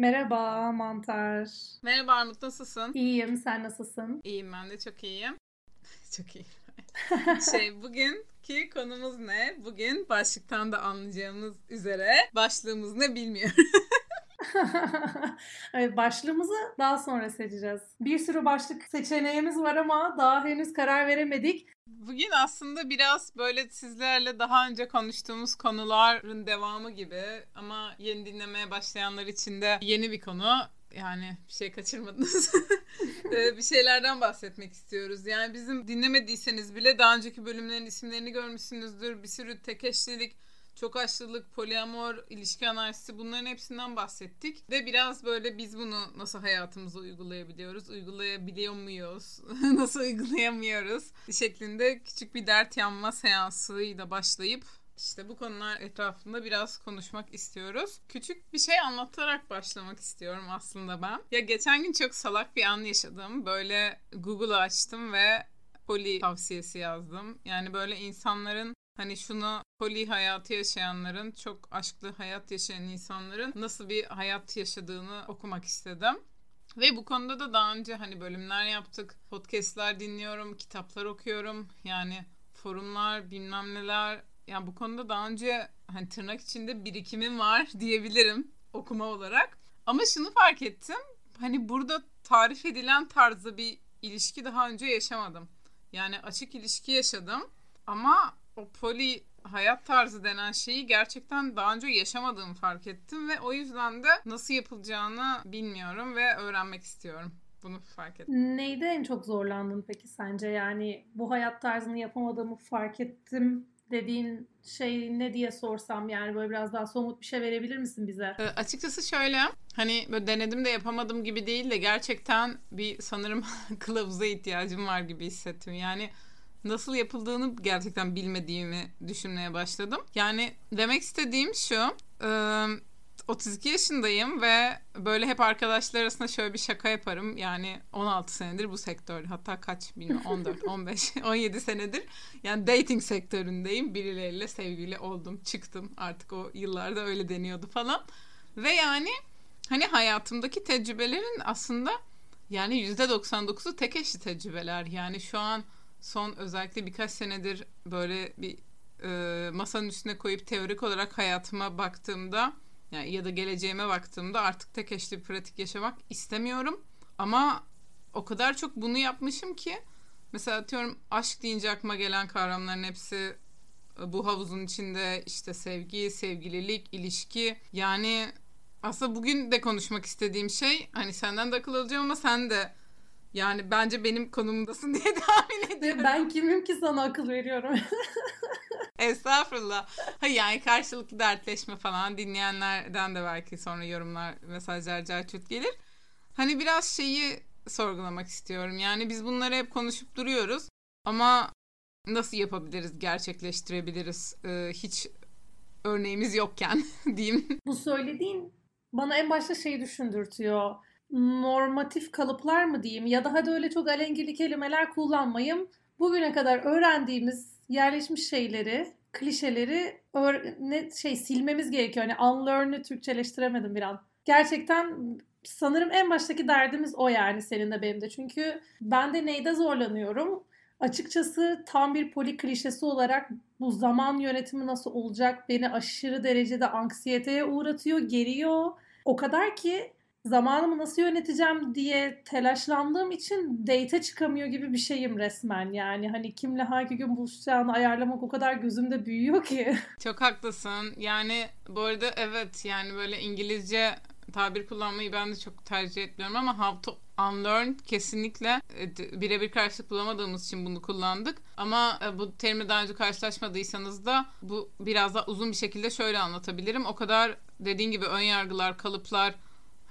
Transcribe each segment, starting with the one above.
Merhaba Mantar. Merhaba Armut nasılsın? İyiyim sen nasılsın? İyiyim ben de çok iyiyim. çok iyi. şey bugünkü konumuz ne? Bugün başlıktan da anlayacağımız üzere başlığımız ne bilmiyorum. evet, başlığımızı daha sonra seçeceğiz. Bir sürü başlık seçeneğimiz var ama daha henüz karar veremedik. Bugün aslında biraz böyle sizlerle daha önce konuştuğumuz konuların devamı gibi ama yeni dinlemeye başlayanlar için de yeni bir konu. Yani bir şey kaçırmadınız. Ee, bir şeylerden bahsetmek istiyoruz. Yani bizim dinlemediyseniz bile daha önceki bölümlerin isimlerini görmüşsünüzdür. Bir sürü tek eşlilik, çok aşlılık, poliamor, ilişki analizi bunların hepsinden bahsettik. Ve biraz böyle biz bunu nasıl hayatımıza uygulayabiliyoruz, uygulayabiliyor muyuz, nasıl uygulayamıyoruz şeklinde küçük bir dert yanma seansıyla başlayıp işte bu konular etrafında biraz konuşmak istiyoruz. Küçük bir şey anlatarak başlamak istiyorum aslında ben. Ya geçen gün çok salak bir an yaşadım. Böyle Google'ı açtım ve poli tavsiyesi yazdım. Yani böyle insanların Hani şunu poli hayatı yaşayanların, çok aşklı hayat yaşayan insanların nasıl bir hayat yaşadığını okumak istedim. Ve bu konuda da daha önce hani bölümler yaptık. Podcast'ler dinliyorum, kitaplar okuyorum. Yani forumlar, bilmem neler. Yani bu konuda daha önce hani tırnak içinde birikimim var diyebilirim okuma olarak. Ama şunu fark ettim. Hani burada tarif edilen tarzda bir ilişki daha önce yaşamadım. Yani açık ilişki yaşadım. Ama o poli hayat tarzı denen şeyi gerçekten daha önce yaşamadığımı fark ettim ve o yüzden de nasıl yapılacağını bilmiyorum ve öğrenmek istiyorum. Bunu fark ettim. Neyde en çok zorlandın peki sence? Yani bu hayat tarzını yapamadığımı fark ettim dediğin şey ne diye sorsam yani böyle biraz daha somut bir şey verebilir misin bize? E, açıkçası şöyle hani böyle denedim de yapamadım gibi değil de gerçekten bir sanırım kılavuza ihtiyacım var gibi hissettim. Yani nasıl yapıldığını gerçekten bilmediğimi düşünmeye başladım. Yani demek istediğim şu. 32 yaşındayım ve böyle hep arkadaşlar arasında şöyle bir şaka yaparım. Yani 16 senedir bu sektör hatta kaç bilmiyorum 14, 15, 17 senedir yani dating sektöründeyim. Birileriyle sevgili oldum, çıktım. Artık o yıllarda öyle deniyordu falan. Ve yani hani hayatımdaki tecrübelerin aslında yani %99'u tek eşli tecrübeler. Yani şu an son özellikle birkaç senedir böyle bir e, masanın üstüne koyup teorik olarak hayatıma baktığımda yani ya da geleceğime baktığımda artık tek eşli pratik yaşamak istemiyorum. Ama o kadar çok bunu yapmışım ki mesela atıyorum aşk deyince aklıma gelen kavramların hepsi e, bu havuzun içinde işte sevgi, sevgililik, ilişki yani aslında bugün de konuşmak istediğim şey hani senden de akıl alacağım ama sen de yani bence benim konumundasın diye tahmin ediyorum. Ben kimim ki sana akıl veriyorum. Estağfurullah. Hayır yani karşılıklı dertleşme falan dinleyenlerden de belki sonra yorumlar, mesajlar carçut gelir. Hani biraz şeyi sorgulamak istiyorum. Yani biz bunları hep konuşup duruyoruz. Ama nasıl yapabiliriz, gerçekleştirebiliriz ee, hiç örneğimiz yokken diyeyim. Bu söylediğin bana en başta şeyi düşündürtüyor normatif kalıplar mı diyeyim ya da hadi öyle çok alengili kelimeler kullanmayayım. Bugüne kadar öğrendiğimiz yerleşmiş şeyleri, klişeleri ne şey silmemiz gerekiyor. Hani unlearn'ı Türkçeleştiremedim bir an. Gerçekten sanırım en baştaki derdimiz o yani senin de benim de. Çünkü ben de neyde zorlanıyorum? Açıkçası tam bir poli klişesi olarak bu zaman yönetimi nasıl olacak beni aşırı derecede anksiyeteye uğratıyor, geriyor. O kadar ki zamanımı nasıl yöneteceğim diye telaşlandığım için date çıkamıyor gibi bir şeyim resmen. Yani hani kimle hangi gün buluşacağını ayarlamak o kadar gözümde büyüyor ki. Çok haklısın. Yani bu arada evet yani böyle İngilizce tabir kullanmayı ben de çok tercih etmiyorum ama how to unlearn kesinlikle e, birebir karşılık bulamadığımız için bunu kullandık. Ama e, bu terimle daha önce karşılaşmadıysanız da bu biraz daha uzun bir şekilde şöyle anlatabilirim. O kadar dediğin gibi ön yargılar, kalıplar,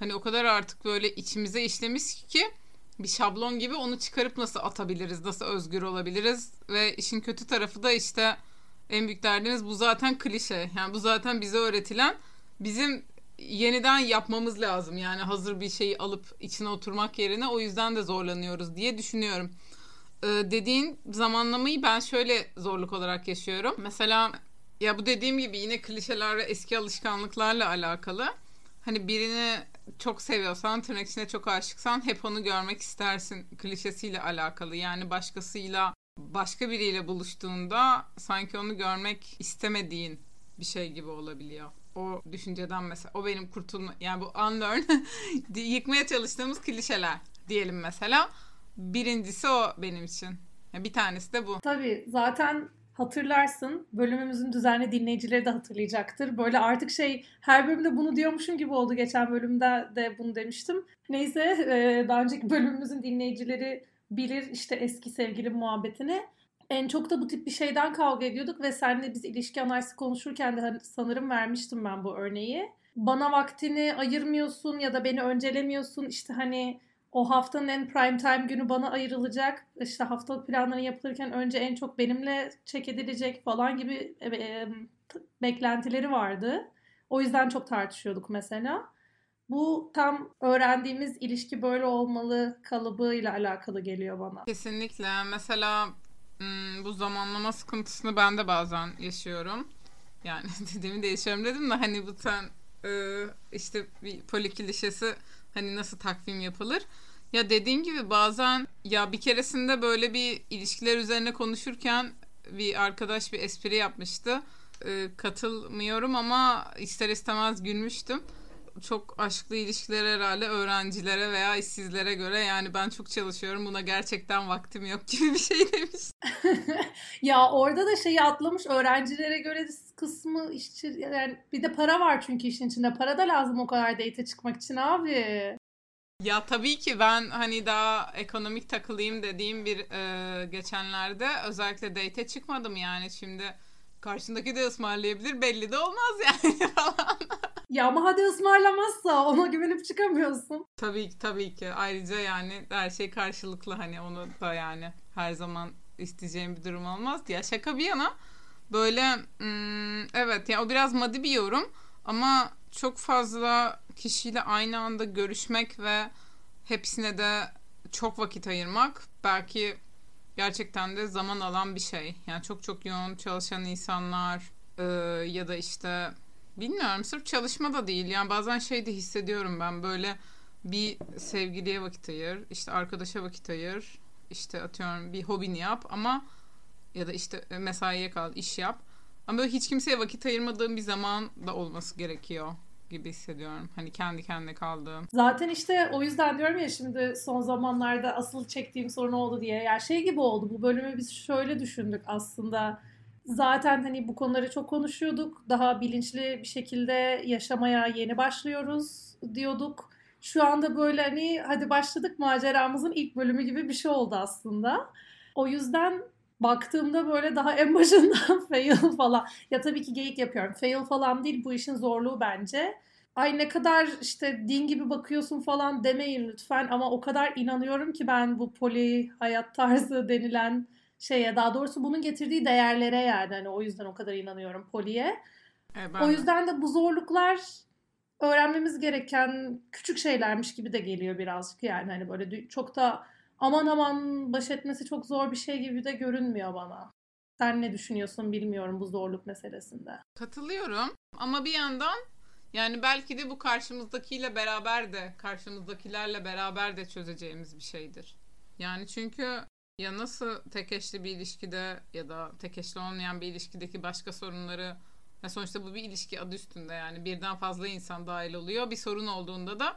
Hani o kadar artık böyle içimize işlemiş ki bir şablon gibi onu çıkarıp nasıl atabiliriz, nasıl özgür olabiliriz ve işin kötü tarafı da işte en büyük derdimiz bu zaten klişe. Yani bu zaten bize öğretilen bizim yeniden yapmamız lazım. Yani hazır bir şeyi alıp içine oturmak yerine o yüzden de zorlanıyoruz diye düşünüyorum. Ee, dediğin zamanlamayı ben şöyle zorluk olarak yaşıyorum. Mesela ya bu dediğim gibi yine klişeler ve eski alışkanlıklarla alakalı. hani birini çok seviyorsan, tırnak içinde çok aşıksan hep onu görmek istersin klişesiyle alakalı. Yani başkasıyla, başka biriyle buluştuğunda sanki onu görmek istemediğin bir şey gibi olabiliyor. O düşünceden mesela, o benim kurtulma, yani bu unlearn, yıkmaya çalıştığımız klişeler diyelim mesela. Birincisi o benim için. Bir tanesi de bu. Tabii zaten hatırlarsın. Bölümümüzün düzenli dinleyicileri de hatırlayacaktır. Böyle artık şey her bölümde bunu diyormuşum gibi oldu. Geçen bölümde de bunu demiştim. Neyse e, daha önceki bölümümüzün dinleyicileri bilir işte eski sevgili muhabbetini. En çok da bu tip bir şeyden kavga ediyorduk ve seninle biz ilişki analizi konuşurken de hani sanırım vermiştim ben bu örneği. Bana vaktini ayırmıyorsun ya da beni öncelemiyorsun işte hani o haftanın en prime time günü bana ayrılacak. İşte haftalık planları yapılırken önce en çok benimle çek edilecek falan gibi e, e, beklentileri vardı. O yüzden çok tartışıyorduk mesela. Bu tam öğrendiğimiz ilişki böyle olmalı kalıbıyla alakalı geliyor bana. Kesinlikle. Mesela bu zamanlama sıkıntısını ben de bazen yaşıyorum. Yani dediğimi de yaşıyorum dedim de hani bu sen işte bir poli klişesi Hani nasıl takvim yapılır? Ya dediğin gibi bazen ya bir keresinde böyle bir ilişkiler üzerine konuşurken bir arkadaş bir espri yapmıştı. Ee, katılmıyorum ama ister istemez gülmüştüm. Çok aşklı ilişkiler herhalde öğrencilere veya işsizlere göre yani ben çok çalışıyorum buna gerçekten vaktim yok gibi bir şey demiş. ya orada da şeyi atlamış öğrencilere göre kısmı işçi yani bir de para var çünkü işin içinde. Para da lazım o kadar date çıkmak için abi. Ya tabii ki ben hani daha ekonomik takılayım dediğim bir e, geçenlerde özellikle date çıkmadım yani şimdi karşındaki de ısmarlayabilir belli de olmaz yani falan. Ya ama hadi ısmarlamazsa ona güvenip çıkamıyorsun. Tabii ki tabii ki ayrıca yani her şey karşılıklı hani onu da yani her zaman isteyeceğim bir durum olmaz diye şaka bir yana böyle hmm, evet yani o biraz maddi bir yorum ama çok fazla kişiyle aynı anda görüşmek ve hepsine de çok vakit ayırmak belki gerçekten de zaman alan bir şey. Yani çok çok yoğun çalışan insanlar e, ya da işte bilmiyorum sırf çalışma da değil. Yani bazen şey de hissediyorum ben böyle bir sevgiliye vakit ayır, işte arkadaşa vakit ayır, işte atıyorum bir hobini yap ama ya da işte mesaiye kal, iş yap. Ama böyle hiç kimseye vakit ayırmadığım bir zaman da olması gerekiyor gibi hissediyorum. Hani kendi kendine kaldığım. Zaten işte o yüzden diyorum ya şimdi son zamanlarda asıl çektiğim sorun oldu diye. Yani şey gibi oldu bu bölümü biz şöyle düşündük aslında. Zaten hani bu konuları çok konuşuyorduk. Daha bilinçli bir şekilde yaşamaya yeni başlıyoruz diyorduk. Şu anda böyle hani hadi başladık maceramızın ilk bölümü gibi bir şey oldu aslında. O yüzden baktığımda böyle daha en başından fail falan. Ya tabii ki geyik yapıyorum. Fail falan değil bu işin zorluğu bence. Ay ne kadar işte din gibi bakıyorsun falan demeyin lütfen ama o kadar inanıyorum ki ben bu poli hayat tarzı denilen şeye daha doğrusu bunun getirdiği değerlere yani hani o yüzden o kadar inanıyorum poliye. E, o yüzden de bu zorluklar öğrenmemiz gereken küçük şeylermiş gibi de geliyor birazcık yani hani böyle çok da aman aman baş etmesi çok zor bir şey gibi de görünmüyor bana. Sen ne düşünüyorsun bilmiyorum bu zorluk meselesinde. Katılıyorum ama bir yandan yani belki de bu karşımızdakiyle beraber de karşımızdakilerle beraber de çözeceğimiz bir şeydir. Yani çünkü ya nasıl tek eşli bir ilişkide ya da tek eşli olmayan bir ilişkideki başka sorunları ve sonuçta bu bir ilişki adı üstünde yani birden fazla insan dahil oluyor. Bir sorun olduğunda da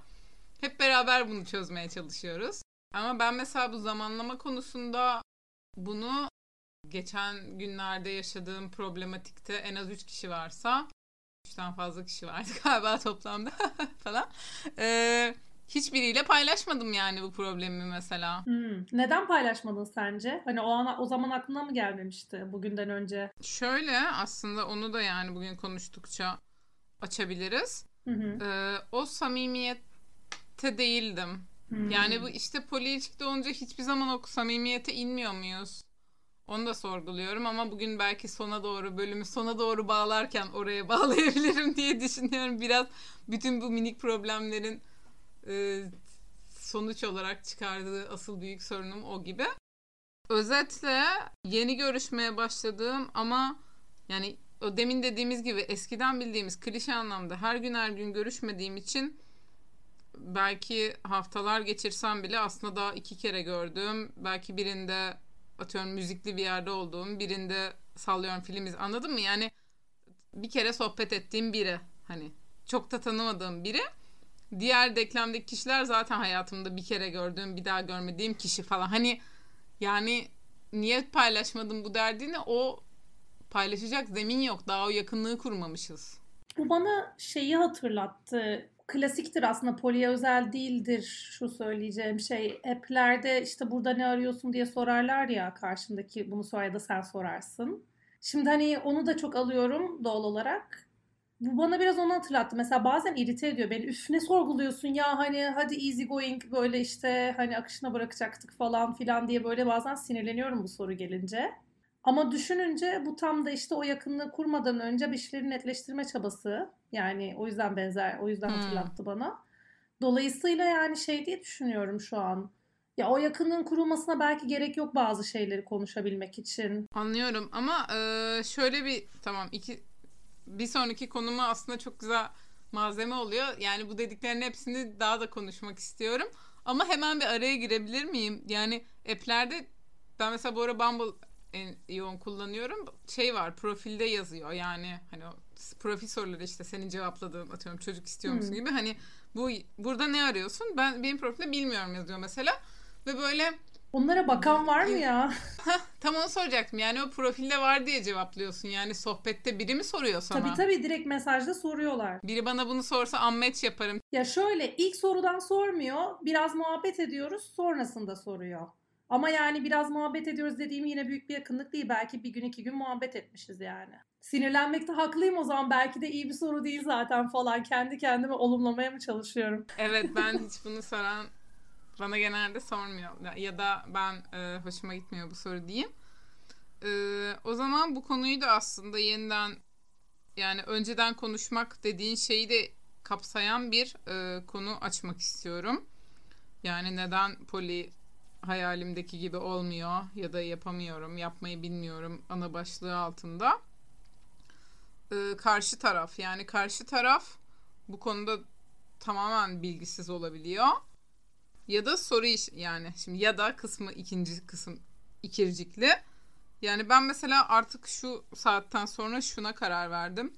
hep beraber bunu çözmeye çalışıyoruz. Ama ben mesela bu zamanlama konusunda bunu geçen günlerde yaşadığım problematikte en az 3 kişi varsa 3'ten fazla kişi vardı galiba toplamda falan. Ee, hiçbiriyle paylaşmadım yani bu problemi mesela. Hmm. Neden paylaşmadın sence? Hani o an o zaman aklına mı gelmemişti bugünden önce? Şöyle aslında onu da yani bugün konuştukça açabiliriz. Hı hı. Ee, o samimiyette değildim. Hmm. Yani bu işte poliilişkide olunca hiçbir zaman o samimiyete inmiyor muyuz? Onu da sorguluyorum ama bugün belki sona doğru bölümü sona doğru bağlarken oraya bağlayabilirim diye düşünüyorum. Biraz bütün bu minik problemlerin e, sonuç olarak çıkardığı asıl büyük sorunum o gibi. Özetle yeni görüşmeye başladığım ama yani o demin dediğimiz gibi eskiden bildiğimiz klişe anlamda her gün her gün görüşmediğim için belki haftalar geçirsem bile aslında daha iki kere gördüğüm belki birinde atıyorum müzikli bir yerde olduğum birinde sallıyorum film iz anladın mı? Yani bir kere sohbet ettiğim biri hani çok da tanımadığım biri diğer denklemdeki kişiler zaten hayatımda bir kere gördüğüm bir daha görmediğim kişi falan hani yani niye paylaşmadım bu derdini o paylaşacak zemin yok daha o yakınlığı kurmamışız. Bu bana şeyi hatırlattı klasiktir aslında poliye özel değildir şu söyleyeceğim şey. App'lerde işte burada ne arıyorsun diye sorarlar ya karşındaki bunu sonra da sen sorarsın. Şimdi hani onu da çok alıyorum doğal olarak. Bu bana biraz onu hatırlattı. Mesela bazen irite ediyor beni. Üf ne sorguluyorsun ya hani hadi easy going böyle işte hani akışına bırakacaktık falan filan diye böyle bazen sinirleniyorum bu soru gelince. Ama düşününce bu tam da işte o yakınlığı kurmadan önce bir şeyleri netleştirme çabası. Yani o yüzden benzer, o yüzden hmm. hatırlattı bana. Dolayısıyla yani şey diye düşünüyorum şu an. Ya o yakınlığın kurulmasına belki gerek yok bazı şeyleri konuşabilmek için. Anlıyorum ama e, şöyle bir tamam iki bir sonraki konumu aslında çok güzel malzeme oluyor. Yani bu dediklerin hepsini daha da konuşmak istiyorum. Ama hemen bir araya girebilir miyim? Yani app'lerde ben mesela bu ara Bumble en yoğun kullanıyorum. Şey var profilde yazıyor yani hani o profil soruları işte senin cevapladığın atıyorum çocuk istiyor musun hmm. gibi hani bu burada ne arıyorsun? Ben benim profilde bilmiyorum yazıyor mesela ve böyle Onlara bakan var mı ya? tam onu soracaktım. Yani o profilde var diye cevaplıyorsun. Yani sohbette biri mi soruyor sana? Tabii tabii direkt mesajda soruyorlar. Biri bana bunu sorsa unmatch yaparım. Ya şöyle ilk sorudan sormuyor. Biraz muhabbet ediyoruz. Sonrasında soruyor. Ama yani biraz muhabbet ediyoruz dediğim yine büyük bir yakınlık değil. Belki bir gün iki gün muhabbet etmişiz yani. Sinirlenmekte haklıyım o zaman. Belki de iyi bir soru değil zaten falan. Kendi kendime olumlamaya mı çalışıyorum? Evet ben hiç bunu soran bana genelde sormuyor. Ya da ben e, hoşuma gitmiyor bu soru diyeyim. E, o zaman bu konuyu da aslında yeniden yani önceden konuşmak dediğin şeyi de kapsayan bir e, konu açmak istiyorum. Yani neden poli hayalimdeki gibi olmuyor ya da yapamıyorum, yapmayı bilmiyorum ana başlığı altında. Ee, karşı taraf yani karşı taraf bu konuda tamamen bilgisiz olabiliyor. Ya da soru iş yani şimdi ya da kısmı ikinci kısım ikircikli. Yani ben mesela artık şu saatten sonra şuna karar verdim.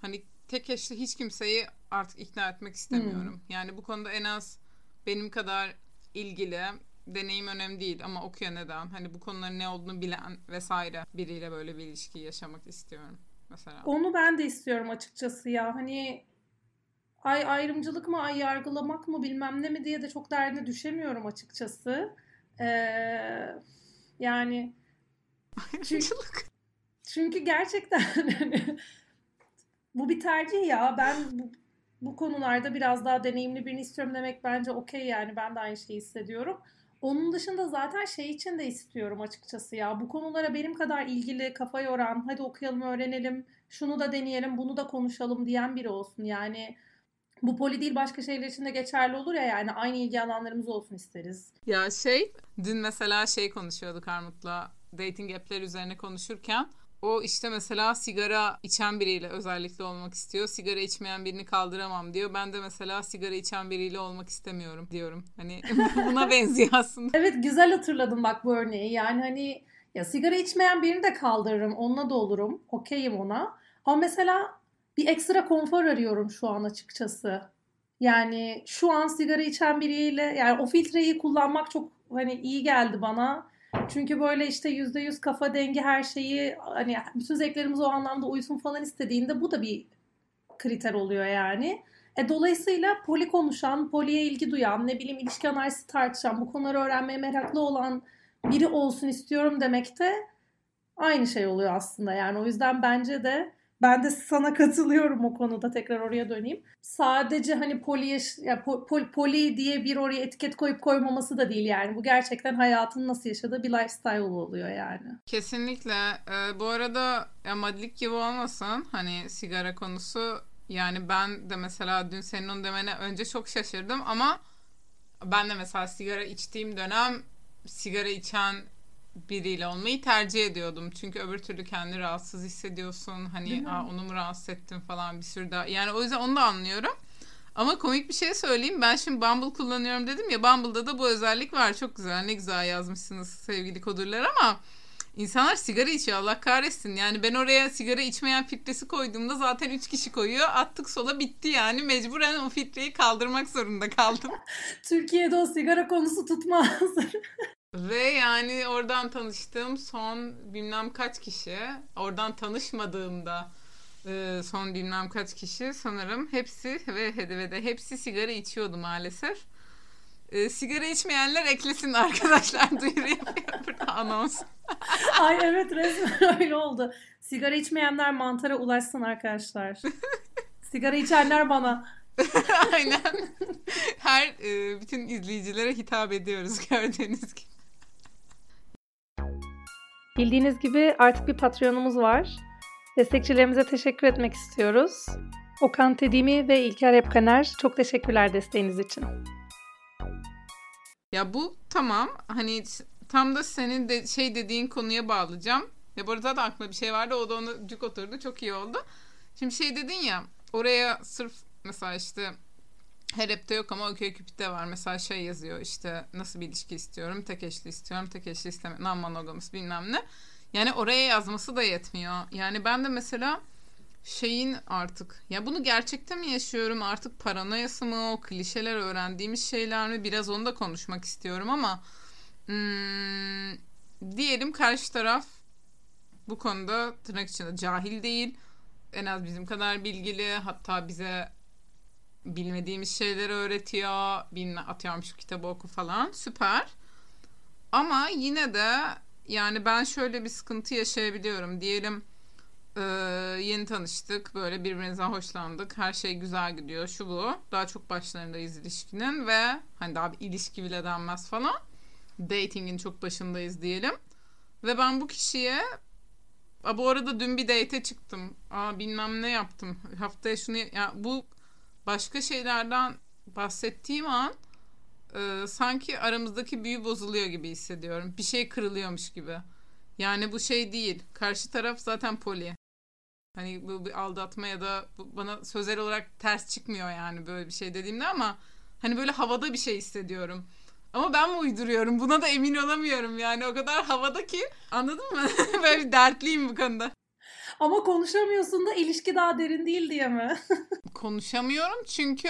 Hani tek eşli hiç kimseyi artık ikna etmek istemiyorum. Hmm. Yani bu konuda en az benim kadar ilgili deneyim önemli değil ama okuyor neden? Hani bu konuların ne olduğunu bilen vesaire biriyle böyle bir ilişki yaşamak istiyorum mesela. Onu ben de istiyorum açıkçası ya. Hani ay ayrımcılık mı ay yargılamak mı bilmem ne mi diye de çok derdine düşemiyorum açıkçası. Ee, yani ayrımcılık. Çünkü, çünkü gerçekten hani bu bir tercih ya. Ben bu, bu konularda biraz daha deneyimli birini istiyorum demek bence okey yani. Ben de aynı şeyi hissediyorum. Onun dışında zaten şey için de istiyorum açıkçası ya. Bu konulara benim kadar ilgili, kafa yoran, hadi okuyalım, öğrenelim, şunu da deneyelim, bunu da konuşalım diyen biri olsun. Yani bu poli değil başka şeyler için de geçerli olur ya yani aynı ilgi alanlarımız olsun isteriz. Ya şey, dün mesela şey konuşuyorduk Armut'la dating app'ler üzerine konuşurken o işte mesela sigara içen biriyle özellikle olmak istiyor. Sigara içmeyen birini kaldıramam diyor. Ben de mesela sigara içen biriyle olmak istemiyorum diyorum. Hani buna benziyor aslında. Evet güzel hatırladım bak bu örneği. Yani hani ya sigara içmeyen birini de kaldırırım. Onunla da olurum. Okeyim ona. Ama mesela bir ekstra konfor arıyorum şu an açıkçası. Yani şu an sigara içen biriyle yani o filtreyi kullanmak çok hani iyi geldi bana çünkü böyle işte yüzde yüz kafa dengi her şeyi hani bütün zevklerimiz o anlamda uysun falan istediğinde bu da bir kriter oluyor yani. E, dolayısıyla poli konuşan, poliye ilgi duyan, ne bileyim ilişki analizi tartışan, bu konuları öğrenmeye meraklı olan biri olsun istiyorum demek de aynı şey oluyor aslında. Yani o yüzden bence de ben de sana katılıyorum o konuda tekrar oraya döneyim. Sadece hani poli, ya, pol, poli diye bir oraya etiket koyup koymaması da değil yani. Bu gerçekten hayatın nasıl yaşadığı bir lifestyle oluyor yani. Kesinlikle. Ee, bu arada ya madlik gibi olmasın hani sigara konusu yani ben de mesela dün senin onu demene önce çok şaşırdım ama ben de mesela sigara içtiğim dönem sigara içen biriyle olmayı tercih ediyordum. Çünkü öbür türlü kendini rahatsız hissediyorsun. Hani Aa, onu mu rahatsız ettim falan bir sürü daha. Yani o yüzden onu da anlıyorum. Ama komik bir şey söyleyeyim. Ben şimdi Bumble kullanıyorum dedim ya. Bumble'da da bu özellik var. Çok güzel. Ne güzel yazmışsınız sevgili kodurlar ama insanlar sigara içiyor. Allah kahretsin. Yani ben oraya sigara içmeyen filtresi koyduğumda zaten 3 kişi koyuyor. Attık sola bitti yani. Mecburen o filtreyi kaldırmak zorunda kaldım. Türkiye'de o sigara konusu tutmaz. Ve yani oradan tanıştığım son bilmem kaç kişi, oradan tanışmadığımda e, son bilmem kaç kişi sanırım hepsi ve ve de hepsi sigara içiyordu maalesef. E, sigara içmeyenler eklesin arkadaşlar duyuru yapıyor burada anons. Ay evet resmen öyle oldu. Sigara içmeyenler mantara ulaşsın arkadaşlar. sigara içenler bana. Aynen. Her e, bütün izleyicilere hitap ediyoruz gördüğünüz gibi. Bildiğiniz gibi artık bir Patreon'umuz var. Destekçilerimize teşekkür etmek istiyoruz. Okan Tedimi ve İlker Epkaner çok teşekkürler desteğiniz için. Ya bu tamam hani tam da senin de şey dediğin konuya bağlayacağım. Ya bu arada da aklıma bir şey vardı o da onu cuk oturdu çok iyi oldu. Şimdi şey dedin ya oraya sırf mesela işte her app'te yok ama OkCupid'de var. Mesela şey yazıyor işte nasıl bir ilişki istiyorum, tek eşli istiyorum, tek eşli istemiyorum, non-monogamous bilmem ne. Yani oraya yazması da yetmiyor. Yani ben de mesela şeyin artık ya bunu gerçekte mi yaşıyorum artık paranoyası mı o klişeler öğrendiğimiz şeyler mi biraz onu da konuşmak istiyorum ama hmm, diyelim karşı taraf bu konuda tırnak içinde cahil değil en az bizim kadar bilgili hatta bize bilmediğimiz şeyleri öğretiyor bilme atıyorum şu kitabı oku falan süper ama yine de yani ben şöyle bir sıkıntı yaşayabiliyorum. Diyelim e, yeni tanıştık. Böyle birbirimizden hoşlandık. Her şey güzel gidiyor. Şu bu. Daha çok başlarındayız ilişkinin ve hani daha bir ilişki bile denmez falan. Dating'in çok başındayız diyelim. Ve ben bu kişiye bu arada dün bir date çıktım. Aa, bilmem ne yaptım. Haftaya şunu... Ya, bu başka şeylerden bahsettiğim an e, sanki aramızdaki büyü bozuluyor gibi hissediyorum. Bir şey kırılıyormuş gibi. Yani bu şey değil. Karşı taraf zaten poli. Hani bu bir aldatma ya da bu bana sözel olarak ters çıkmıyor yani böyle bir şey dediğimde ama hani böyle havada bir şey hissediyorum. Ama ben mi uyduruyorum? Buna da emin olamıyorum yani. O kadar havada ki anladın mı? böyle bir dertliyim bu konuda. Ama konuşamıyorsun da ilişki daha derin değil diye mi? Konuşamıyorum çünkü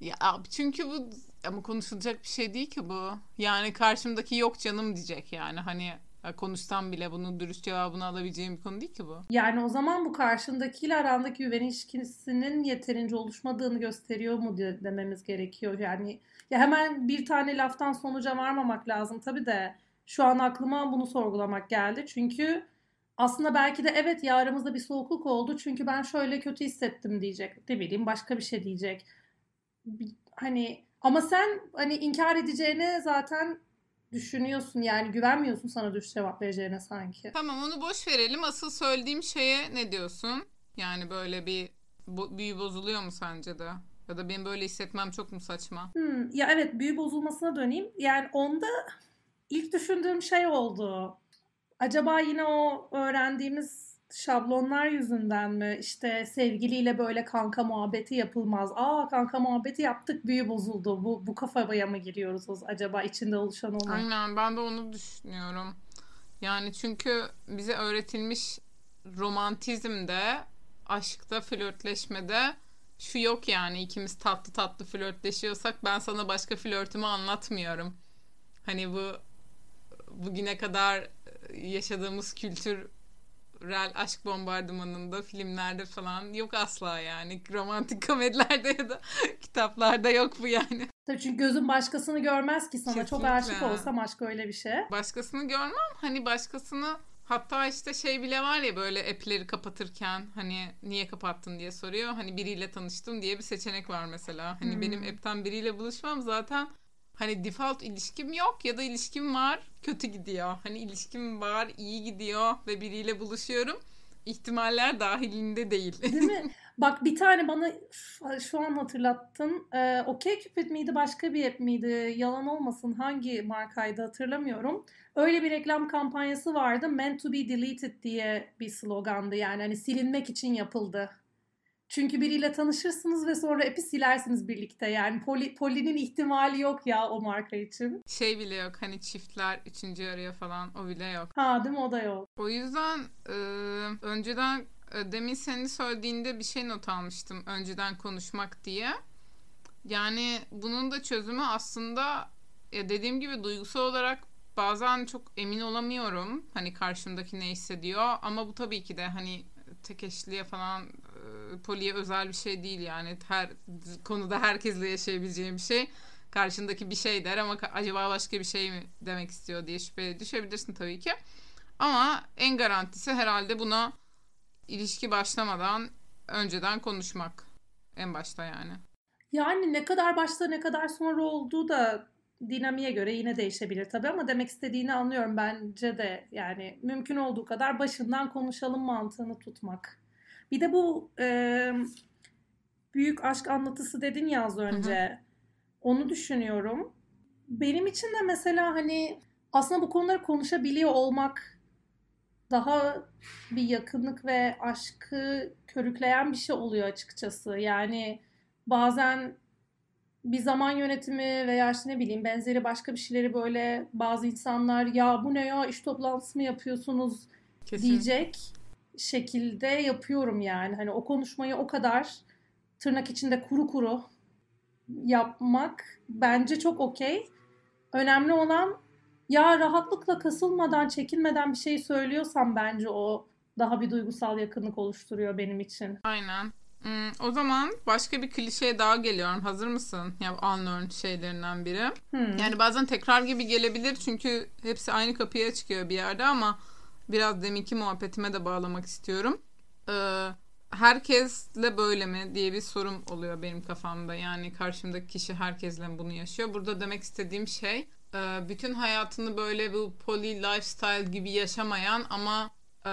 ya çünkü bu ama konuşulacak bir şey değil ki bu. Yani karşımdaki yok canım diyecek yani. Hani konuşsam bile bunun dürüst cevabını alabileceğim bir konu değil ki bu. Yani o zaman bu karşındakiyle arandaki güven ilişkisinin yeterince oluşmadığını gösteriyor mu dememiz gerekiyor. Yani ya hemen bir tane laftan sonuca varmamak lazım tabii de şu an aklıma bunu sorgulamak geldi. Çünkü aslında belki de evet ya aramızda bir soğukluk oldu çünkü ben şöyle kötü hissettim diyecek. Ne bileyim başka bir şey diyecek. Hani ama sen hani inkar edeceğine zaten düşünüyorsun yani güvenmiyorsun sana düş cevap vereceğine sanki. Tamam onu boş verelim. Asıl söylediğim şeye ne diyorsun? Yani böyle bir bo- büyü bozuluyor mu sence de? Ya da benim böyle hissetmem çok mu saçma? Hmm, ya evet büyü bozulmasına döneyim. Yani onda ilk düşündüğüm şey oldu. Acaba yine o öğrendiğimiz şablonlar yüzünden mi işte sevgiliyle böyle kanka muhabbeti yapılmaz. Aa kanka muhabbeti yaptık büyü bozuldu. Bu bu kafaya mı giriyoruz acaba içinde oluşan onu? Aynen ben de onu düşünüyorum. Yani çünkü bize öğretilmiş romantizmde, aşkta, flörtleşmede şu yok yani ikimiz tatlı tatlı flörtleşiyorsak ben sana başka flörtümü anlatmıyorum. Hani bu bugüne kadar yaşadığımız kültür real aşk bombardımanında filmlerde falan yok asla yani. Romantik komedilerde ya da kitaplarda yok bu yani. Tabii çünkü gözün başkasını görmez ki sana. Kesinlikle. Çok aşık olsam aşk öyle bir şey. Başkasını görmem. Hani başkasını Hatta işte şey bile var ya böyle app'leri kapatırken hani niye kapattın diye soruyor. Hani biriyle tanıştım diye bir seçenek var mesela. Hani hmm. benim app'ten biriyle buluşmam zaten hani default ilişkim yok ya da ilişkim var kötü gidiyor. Hani ilişkim var iyi gidiyor ve biriyle buluşuyorum. İhtimaller dahilinde değil. Değil mi? Bak bir tane bana şu an hatırlattın. Ee, Okey Cupid miydi başka bir app miydi? Yalan olmasın hangi markaydı hatırlamıyorum. Öyle bir reklam kampanyası vardı. Meant to be deleted diye bir slogandı. Yani hani silinmek için yapıldı. Çünkü biriyle tanışırsınız ve sonra app'i silersiniz birlikte. Yani poli, polinin ihtimali yok ya o marka için. Şey bile yok hani çiftler üçüncü araya falan o bile yok. Ha değil mi o da yok. O yüzden e, önceden e, demin senin söylediğinde bir şey not almıştım önceden konuşmak diye. Yani bunun da çözümü aslında ya dediğim gibi duygusal olarak bazen çok emin olamıyorum. Hani karşımdaki ne hissediyor ama bu tabii ki de hani tek eşliğe falan poliye özel bir şey değil yani her konuda herkesle yaşayabileceğim bir şey. Karşındaki bir şey der ama acaba başka bir şey mi demek istiyor diye şüpheye düşebilirsin tabii ki. Ama en garantisi herhalde buna ilişki başlamadan önceden konuşmak. En başta yani. Yani ne kadar başta ne kadar sonra olduğu da dinamiğe göre yine değişebilir tabii ama demek istediğini anlıyorum bence de yani mümkün olduğu kadar başından konuşalım mantığını tutmak. Bir de bu e, büyük aşk anlatısı dedin ya az önce. Hı hı. Onu düşünüyorum. Benim için de mesela hani aslında bu konuları konuşabiliyor olmak daha bir yakınlık ve aşkı körükleyen bir şey oluyor açıkçası. Yani bazen bir zaman yönetimi veya işte ne bileyim benzeri başka bir şeyleri böyle bazı insanlar ya bu ne ya iş toplantısı mı yapıyorsunuz Kesin. diyecek şekilde yapıyorum yani. Hani o konuşmayı o kadar tırnak içinde kuru kuru yapmak bence çok okey. Önemli olan ya rahatlıkla kasılmadan, çekinmeden bir şey söylüyorsam bence o daha bir duygusal yakınlık oluşturuyor benim için. Aynen. Hmm, o zaman başka bir klişeye daha geliyorum. Hazır mısın? Ya unlearned şeylerinden biri. Hmm. Yani bazen tekrar gibi gelebilir çünkü hepsi aynı kapıya çıkıyor bir yerde ama biraz deminki muhabbetime de bağlamak istiyorum. Ee, herkesle böyle mi diye bir sorum oluyor benim kafamda. Yani karşımdaki kişi herkesle bunu yaşıyor. Burada demek istediğim şey e, bütün hayatını böyle bu poly lifestyle gibi yaşamayan ama e,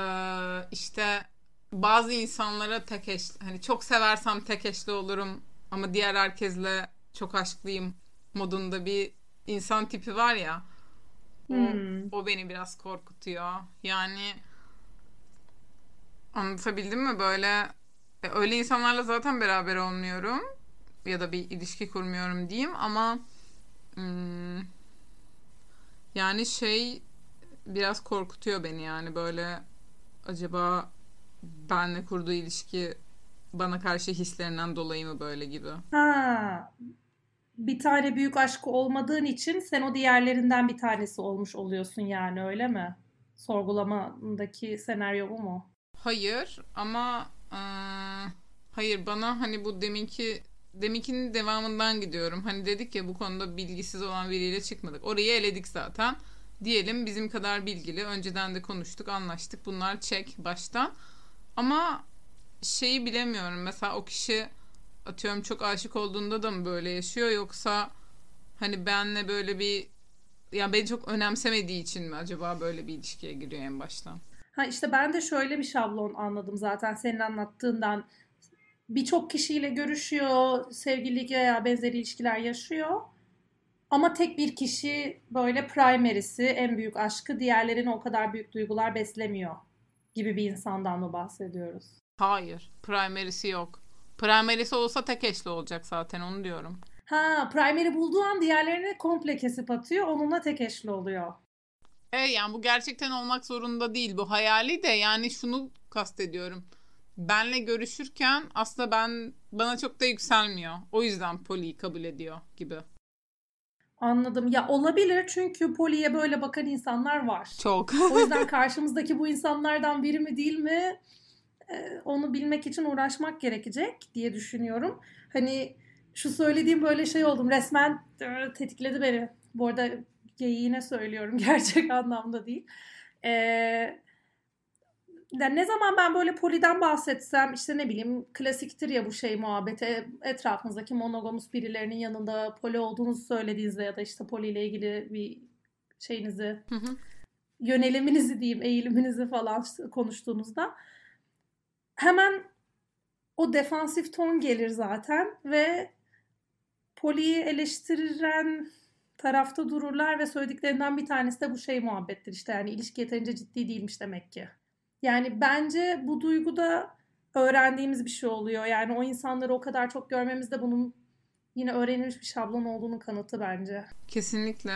işte bazı insanlara tek eş hani çok seversem tek eşli olurum ama diğer herkesle çok aşklıyım modunda bir insan tipi var ya. O, hmm. o beni biraz korkutuyor. Yani anlatabildim mi böyle e, öyle insanlarla zaten beraber olmuyorum ya da bir ilişki kurmuyorum diyeyim ama hmm, yani şey biraz korkutuyor beni yani böyle acaba benle kurduğu ilişki bana karşı hislerinden dolayı mı böyle gibi? Ha. Bir tane büyük aşkı olmadığın için sen o diğerlerinden bir tanesi olmuş oluyorsun yani öyle mi? Sorgulamandaki senaryo bu mu? Hayır ama ıı, hayır bana hani bu deminki deminkinin devamından gidiyorum. Hani dedik ya bu konuda bilgisiz olan biriyle çıkmadık. Orayı eledik zaten. Diyelim bizim kadar bilgili. Önceden de konuştuk, anlaştık. Bunlar çek baştan. Ama şeyi bilemiyorum. Mesela o kişi atıyorum çok aşık olduğunda da mı böyle yaşıyor yoksa hani benle böyle bir yani beni çok önemsemediği için mi acaba böyle bir ilişkiye giriyor en baştan? Ha işte ben de şöyle bir şablon anladım zaten senin anlattığından. Birçok kişiyle görüşüyor, sevgililik veya benzeri ilişkiler yaşıyor. Ama tek bir kişi böyle primary'si, en büyük aşkı, diğerlerine o kadar büyük duygular beslemiyor gibi bir insandan mı bahsediyoruz? Hayır. Primary'si yok. Primary'si olsa tek eşli olacak zaten onu diyorum. Ha, primary bulduğu an diğerlerini komple kesip atıyor. Onunla tek eşli oluyor. Evet yani bu gerçekten olmak zorunda değil. Bu hayali de yani şunu kastediyorum. Benle görüşürken aslında ben bana çok da yükselmiyor. O yüzden Poli'yi kabul ediyor gibi. Anladım. Ya olabilir çünkü poliye böyle bakan insanlar var. Çok. o yüzden karşımızdaki bu insanlardan biri mi değil mi onu bilmek için uğraşmak gerekecek diye düşünüyorum. Hani şu söylediğim böyle şey oldum. Resmen tetikledi beni. Bu arada yine söylüyorum. Gerçek anlamda değil. Eee yani ne zaman ben böyle poliden bahsetsem işte ne bileyim klasiktir ya bu şey muhabbete etrafınızdaki monogamous birilerinin yanında poli olduğunuzu söylediğinizde ya da işte poli ile ilgili bir şeyinizi hı hı. yöneliminizi diyeyim eğiliminizi falan konuştuğunuzda hemen o defansif ton gelir zaten ve Poli'yi eleştiren tarafta dururlar ve söylediklerinden bir tanesi de bu şey muhabbettir işte yani ilişki yeterince ciddi değilmiş demek ki. Yani bence bu duyguda öğrendiğimiz bir şey oluyor. Yani o insanları o kadar çok görmemiz de bunun yine öğrenilmiş bir şablon olduğunu kanıtı bence. Kesinlikle.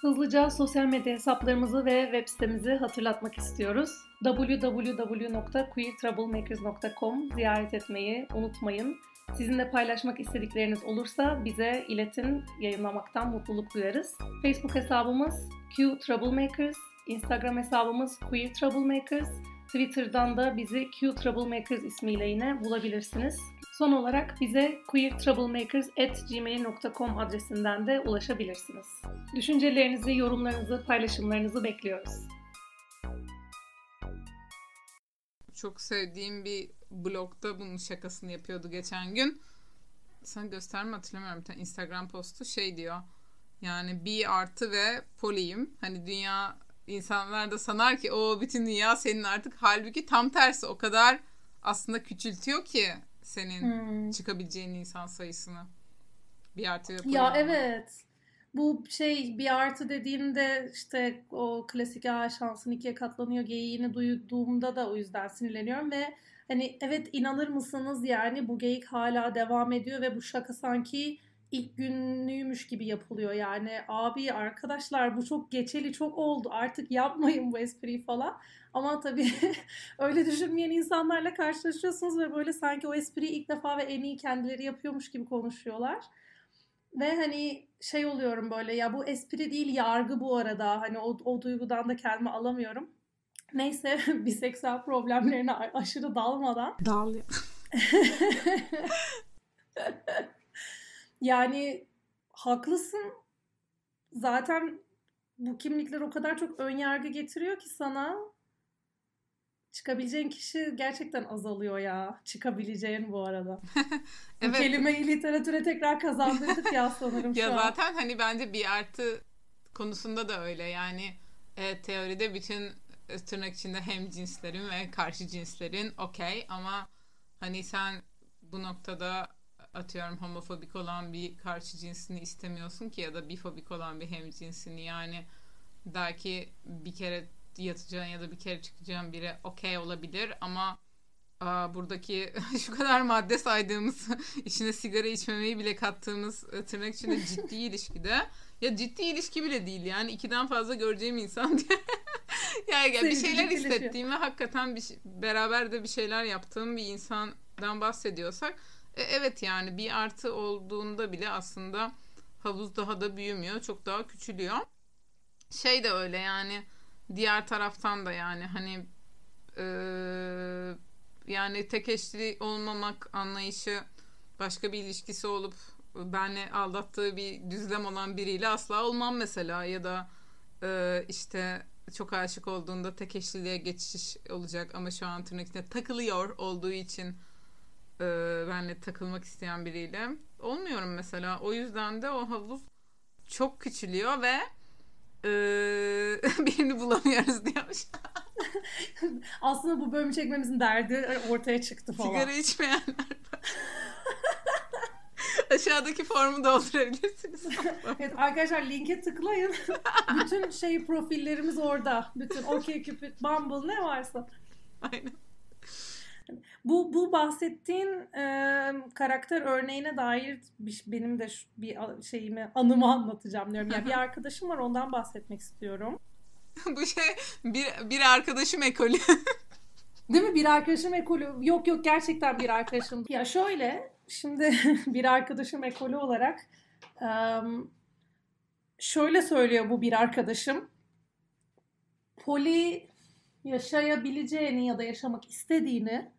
Hızlıca sosyal medya hesaplarımızı ve web sitemizi hatırlatmak istiyoruz. www.queertroublemakers.com ziyaret etmeyi unutmayın. Sizinle paylaşmak istedikleriniz olursa bize iletin, yayınlamaktan mutluluk duyarız. Facebook hesabımız Q Troublemakers, Instagram hesabımız Queer Troublemakers, Twitter'dan da bizi Q Troublemakers ismiyle yine bulabilirsiniz. Son olarak bize queertroublemakers.gmail.com adresinden de ulaşabilirsiniz. Düşüncelerinizi, yorumlarınızı, paylaşımlarınızı bekliyoruz. Çok sevdiğim bir blogda bunun şakasını yapıyordu geçen gün. Sen gösterme hatırlamıyorum. Bir tane Instagram postu şey diyor. Yani B artı ve poliyim. Hani dünya insanlar da sanar ki o bütün dünya senin artık. Halbuki tam tersi o kadar aslında küçültüyor ki senin hmm. çıkabileceğin insan sayısını. Bir artı poli. Ya evet. Bu şey bir artı dediğinde işte o klasik A şansın ikiye katlanıyor geyiğini duyduğumda da o yüzden sinirleniyorum ve hani evet inanır mısınız yani bu geyik hala devam ediyor ve bu şaka sanki ilk günlüymüş gibi yapılıyor yani abi arkadaşlar bu çok geçeli çok oldu artık yapmayın bu espriyi falan ama tabii öyle düşünmeyen insanlarla karşılaşıyorsunuz ve böyle sanki o espriyi ilk defa ve en iyi kendileri yapıyormuş gibi konuşuyorlar. Ve hani şey oluyorum böyle ya bu espri değil yargı bu arada. Hani o, o duygudan da kendimi alamıyorum. Neyse biseksüel problemlerine aşırı dalmadan. Dal ya. yani haklısın. Zaten bu kimlikler o kadar çok ön yargı getiriyor ki sana çıkabileceğin kişi gerçekten azalıyor ya. Çıkabileceğin bu arada. evet. Bu kelimeyi literatüre tekrar kazandırdık ya sanırım ya şu zaten an. hani bence bir artı konusunda da öyle. Yani e, teoride bütün e, tırnak içinde hem cinslerin ve karşı cinslerin okey ama hani sen bu noktada atıyorum homofobik olan bir karşı cinsini istemiyorsun ki ya da bifobik olan bir hem cinsini yani belki bir kere yatacağın ya da bir kere çıkacağın biri okey olabilir ama aa, buradaki şu kadar madde saydığımız içine sigara içmemeyi bile kattığımız e, tırnak içinde ciddi ilişkide ya ciddi ilişki bile değil yani ikiden fazla göreceğim insan diye. Yani, yani bir şeyler hissettiğim ve hakikaten bir şey, beraber de bir şeyler yaptığım bir insandan bahsediyorsak e, evet yani bir artı olduğunda bile aslında havuz daha da büyümüyor çok daha küçülüyor. Şey de öyle yani diğer taraftan da yani hani e, yani tek eşli olmamak anlayışı başka bir ilişkisi olup benle aldattığı bir düzlem olan biriyle asla olmam mesela ya da e, işte çok aşık olduğunda tek eşliliğe geçiş olacak ama şu an tırnak içinde takılıyor olduğu için e, benle takılmak isteyen biriyle olmuyorum mesela. O yüzden de o havuz çok küçülüyor ve e, birini bulamıyoruz diyormuş. Aslında bu bölümü çekmemizin derdi ortaya çıktı falan. Sigara içmeyenler Aşağıdaki formu doldurabilirsiniz. evet arkadaşlar linke tıklayın. Bütün şey profillerimiz orada. Bütün OkCupid, Bumble ne varsa. Aynen. Bu bu bahsettiğin e, karakter örneğine dair bir, benim de şu, bir şeyimi anımı anlatacağım diyorum. Yani bir arkadaşım var ondan bahsetmek istiyorum. bu şey bir bir arkadaşım ekolü. Değil mi? Bir arkadaşım ekolü. Yok yok gerçekten bir arkadaşım. Ya şöyle şimdi bir arkadaşım ekolü olarak şöyle söylüyor bu bir arkadaşım. Poli yaşayabileceğini ya da yaşamak istediğini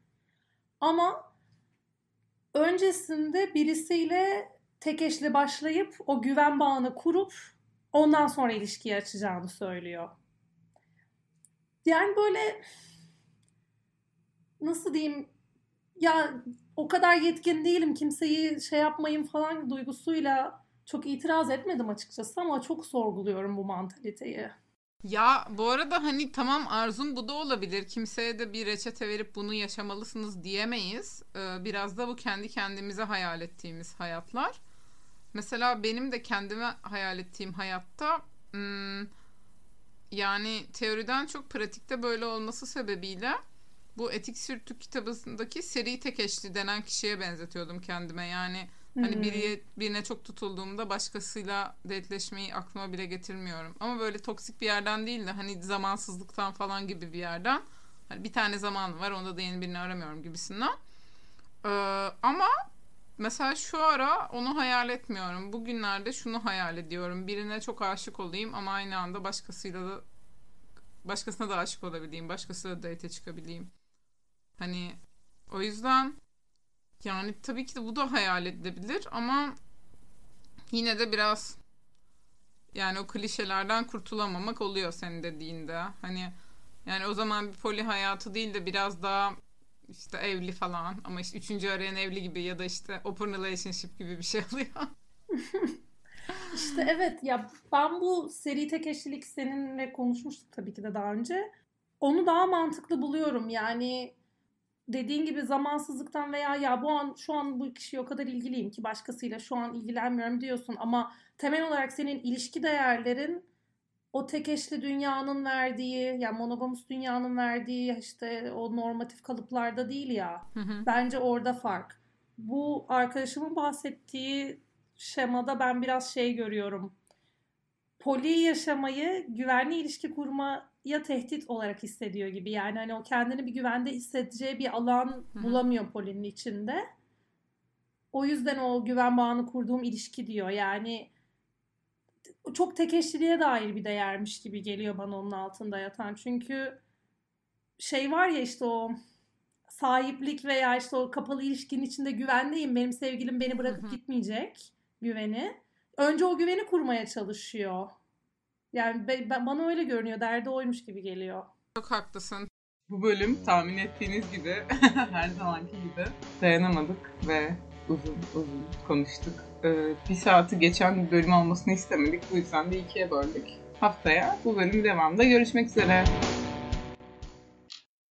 ama öncesinde birisiyle tek eşli başlayıp o güven bağını kurup ondan sonra ilişkiyi açacağını söylüyor. Yani böyle nasıl diyeyim ya o kadar yetkin değilim kimseyi şey yapmayın falan duygusuyla çok itiraz etmedim açıkçası ama çok sorguluyorum bu mantaliteyi. Ya bu arada hani tamam arzum bu da olabilir. Kimseye de bir reçete verip bunu yaşamalısınız diyemeyiz. Ee, biraz da bu kendi kendimize hayal ettiğimiz hayatlar. Mesela benim de kendime hayal ettiğim hayatta hmm, yani teoriden çok pratikte böyle olması sebebiyle bu Etik Sürtük kitabındaki seri tek eşli denen kişiye benzetiyordum kendime. Yani Hani hmm. biri, birine çok tutulduğumda başkasıyla detleşmeyi aklıma bile getirmiyorum. Ama böyle toksik bir yerden değil de hani zamansızlıktan falan gibi bir yerden. Hani bir tane zaman var onda da yeni birini aramıyorum gibisinden. Ee, ama mesela şu ara onu hayal etmiyorum. Bugünlerde şunu hayal ediyorum. Birine çok aşık olayım ama aynı anda başkasıyla da başkasına da aşık olabileyim. Başkasıyla da date çıkabileyim. Hani o yüzden yani tabii ki de bu da hayal edilebilir ama yine de biraz yani o klişelerden kurtulamamak oluyor senin dediğinde. Hani yani o zaman bir poli hayatı değil de biraz daha işte evli falan ama işte üçüncü arayan evli gibi ya da işte open relationship gibi bir şey oluyor. İşte evet ya ben bu seri tek eşlilik seninle konuşmuştuk tabii ki de daha önce. Onu daha mantıklı buluyorum. Yani dediğin gibi zamansızlıktan veya ya bu an şu an bu kişiye o kadar ilgiliyim ki başkasıyla şu an ilgilenmiyorum diyorsun ama temel olarak senin ilişki değerlerin o tek eşli dünyanın verdiği yani monogamus dünyanın verdiği işte o normatif kalıplarda değil ya. Hı hı. Bence orada fark. Bu arkadaşımın bahsettiği şemada ben biraz şey görüyorum. Poli yaşamayı güvenli ilişki kurma ya tehdit olarak hissediyor gibi. Yani hani o kendini bir güvende hissedeceği bir alan bulamıyor Polin'in içinde. O yüzden o güven bağını kurduğum ilişki diyor. Yani çok tek eşliliğe dair bir değermiş gibi geliyor bana onun altında yatan. Çünkü şey var ya işte o sahiplik veya işte o kapalı ilişkinin içinde güvendeyim. Benim sevgilim beni bırakıp gitmeyecek güveni. Önce o güveni kurmaya çalışıyor. Yani ben, bana öyle görünüyor. Derdi oymuş gibi geliyor. Çok haklısın. Bu bölüm tahmin ettiğiniz gibi her zamanki gibi dayanamadık ve uzun uzun konuştuk. Ee, bir saati geçen bir bölüm olmasını istemedik. Bu yüzden de ikiye böldük. Haftaya bu bölüm devamında görüşmek üzere.